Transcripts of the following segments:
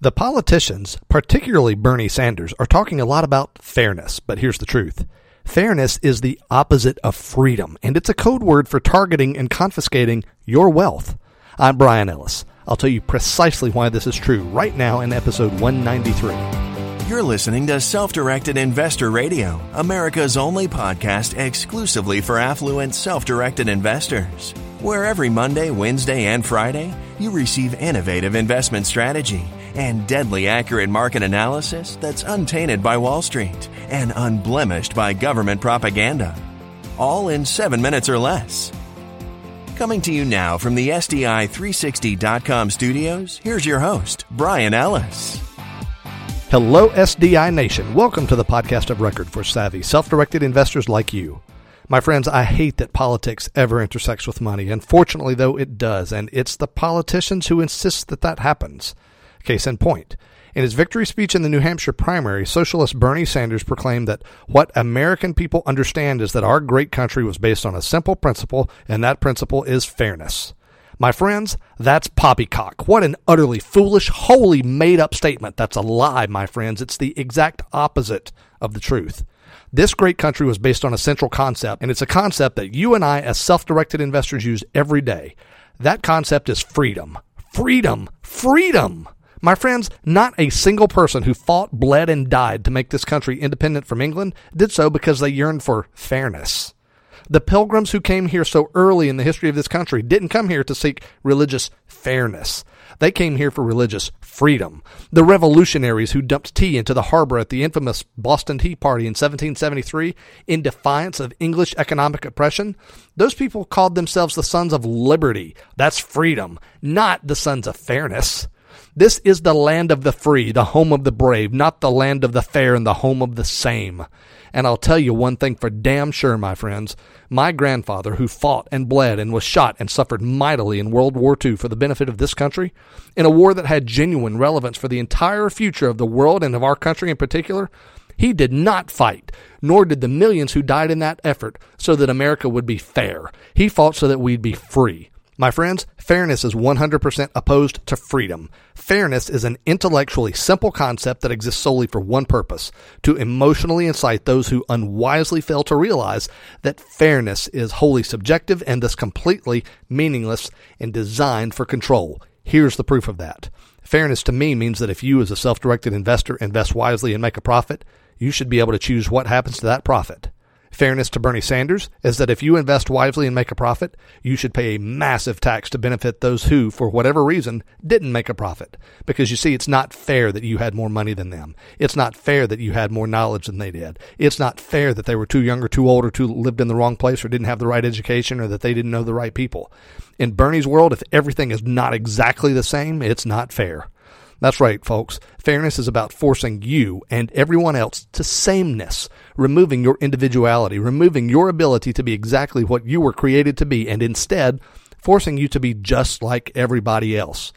The politicians, particularly Bernie Sanders, are talking a lot about fairness, but here's the truth. Fairness is the opposite of freedom, and it's a code word for targeting and confiscating your wealth. I'm Bryan Ellis. I'll tell you precisely why this is true right now in episode 193. You're listening to Self Directed Investor Radio, America's only podcast exclusively for affluent self directed investors, where every Monday, Wednesday, and Friday you receive innovative investment strategy and deadly accurate market analysis that's untainted by Wall Street and unblemished by government propaganda. All in seven minutes or less. Coming to you now from the SDI360.com studios, here's your host, Bryan Ellis. Hello, SDI Nation. Welcome to the podcast of record for savvy, self directed investors like you. My friends, I hate that politics ever intersects with money. Unfortunately, though, it does, and it's the politicians who insist that that happens. Case in point. In his victory speech in the New Hampshire primary, socialist Bernie Sanders proclaimed that what American people understand is that our great country was based on a simple principle, and that principle is fairness. My friends, that's poppycock. What an utterly foolish, wholly made up statement. That's a lie, my friends. It's the exact opposite of the truth. This great country was based on a central concept, and it's a concept that you and I, as self directed investors, use every day. That concept is freedom. Freedom. Freedom. My friends, not a single person who fought, bled, and died to make this country independent from England did so because they yearned for fairness. The pilgrims who came here so early in the history of this country didn't come here to seek religious fairness. They came here for religious freedom. The revolutionaries who dumped tea into the harbor at the infamous Boston Tea Party in 1773 in defiance of English economic oppression, those people called themselves the sons of liberty. That's freedom, not the sons of fairness. This is the land of the free, the home of the brave, not the land of the fair and the home of the same. And I'll tell you one thing for damn sure, my friends. My grandfather, who fought and bled and was shot and suffered mightily in World War II for the benefit of this country, in a war that had genuine relevance for the entire future of the world and of our country in particular, he did not fight, nor did the millions who died in that effort so that America would be fair. He fought so that we'd be free. My friends, fairness is 100% opposed to freedom. Fairness is an intellectually simple concept that exists solely for one purpose to emotionally incite those who unwisely fail to realize that fairness is wholly subjective and thus completely meaningless and designed for control. Here's the proof of that. Fairness to me means that if you, as a self directed investor, invest wisely and make a profit, you should be able to choose what happens to that profit. Fairness to Bernie Sanders is that if you invest wisely and make a profit, you should pay a massive tax to benefit those who, for whatever reason, didn't make a profit. Because you see, it's not fair that you had more money than them. It's not fair that you had more knowledge than they did. It's not fair that they were too young or too old or too lived in the wrong place or didn't have the right education or that they didn't know the right people. In Bernie's world, if everything is not exactly the same, it's not fair. That's right, folks. Fairness is about forcing you and everyone else to sameness, removing your individuality, removing your ability to be exactly what you were created to be, and instead forcing you to be just like everybody else.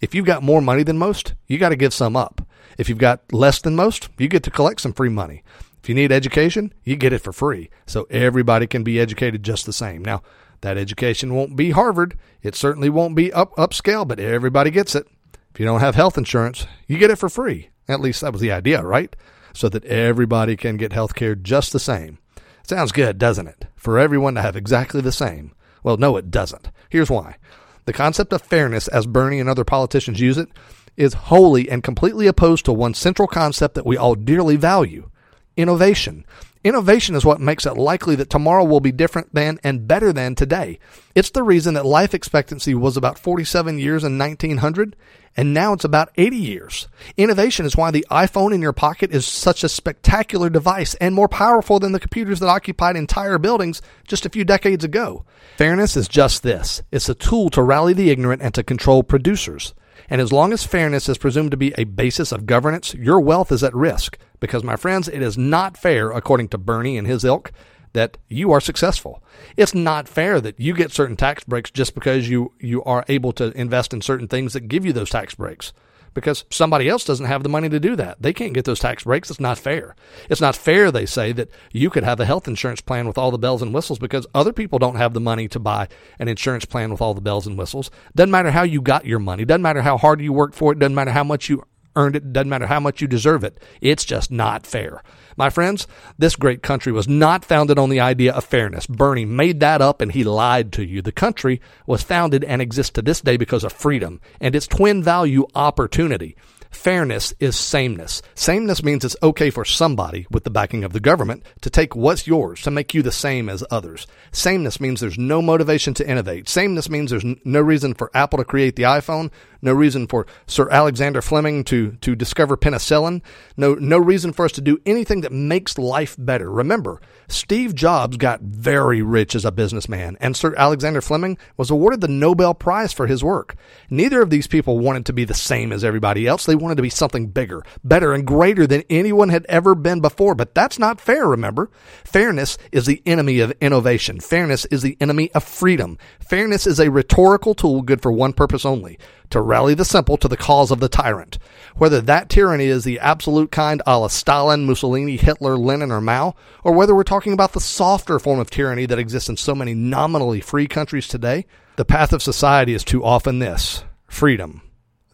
If you've got more money than most, you got to give some up. If you've got less than most, you get to collect some free money. If you need education, you get it for free. So everybody can be educated just the same. Now, that education won't be Harvard. It certainly won't be up upscale, but everybody gets it. If you don't have health insurance, you get it for free. At least that was the idea, right? So that everybody can get health care just the same. Sounds good, doesn't it? For everyone to have exactly the same. Well, no, it doesn't. Here's why. The concept of fairness, as Bernie and other politicians use it, is wholly and completely opposed to one central concept that we all dearly value innovation. Innovation is what makes it likely that tomorrow will be different than and better than today. It's the reason that life expectancy was about 47 years in 1900 and now it's about 80 years. Innovation is why the iPhone in your pocket is such a spectacular device and more powerful than the computers that occupied entire buildings just a few decades ago. Fairness is just this. It's a tool to rally the ignorant and to control producers. And as long as fairness is presumed to be a basis of governance, your wealth is at risk. Because, my friends, it is not fair, according to Bernie and his ilk, that you are successful. It's not fair that you get certain tax breaks just because you, you are able to invest in certain things that give you those tax breaks. Because somebody else doesn't have the money to do that. They can't get those tax breaks. It's not fair. It's not fair, they say, that you could have a health insurance plan with all the bells and whistles because other people don't have the money to buy an insurance plan with all the bells and whistles. Doesn't matter how you got your money. Doesn't matter how hard you worked for it. Doesn't matter how much you earned it. Doesn't matter how much you deserve it. It's just not fair. My friends, this great country was not founded on the idea of fairness. Bernie made that up and he lied to you. The country was founded and exists to this day because of freedom and its twin value opportunity. Fairness is sameness. Sameness means it's okay for somebody, with the backing of the government, to take what's yours, to make you the same as others. Sameness means there's no motivation to innovate. Sameness means there's no reason for Apple to create the iPhone, no reason for Sir Alexander Fleming to, to discover penicillin, no, no reason for us to do anything that makes life better. Remember, Steve Jobs got very rich as a businessman, and Sir Alexander Fleming was awarded the Nobel Prize for his work. Neither of these people wanted to be the same as everybody else. They wanted to be something bigger, better, and greater than anyone had ever been before. But that's not fair, remember? Fairness is the enemy of innovation. Fairness is the enemy of freedom. Fairness is a rhetorical tool good for one purpose only to rally the simple to the cause of the tyrant. Whether that tyranny is the absolute kind a la Stalin, Mussolini, Hitler, Lenin, or Mao, or whether we're talking about the softer form of tyranny that exists in so many nominally free countries today, the path of society is too often this freedom,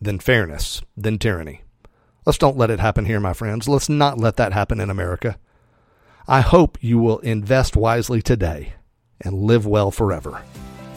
then fairness, then tyranny. Let's don't let it happen here, my friends. Let's not let that happen in America. I hope you will invest wisely today and live well forever.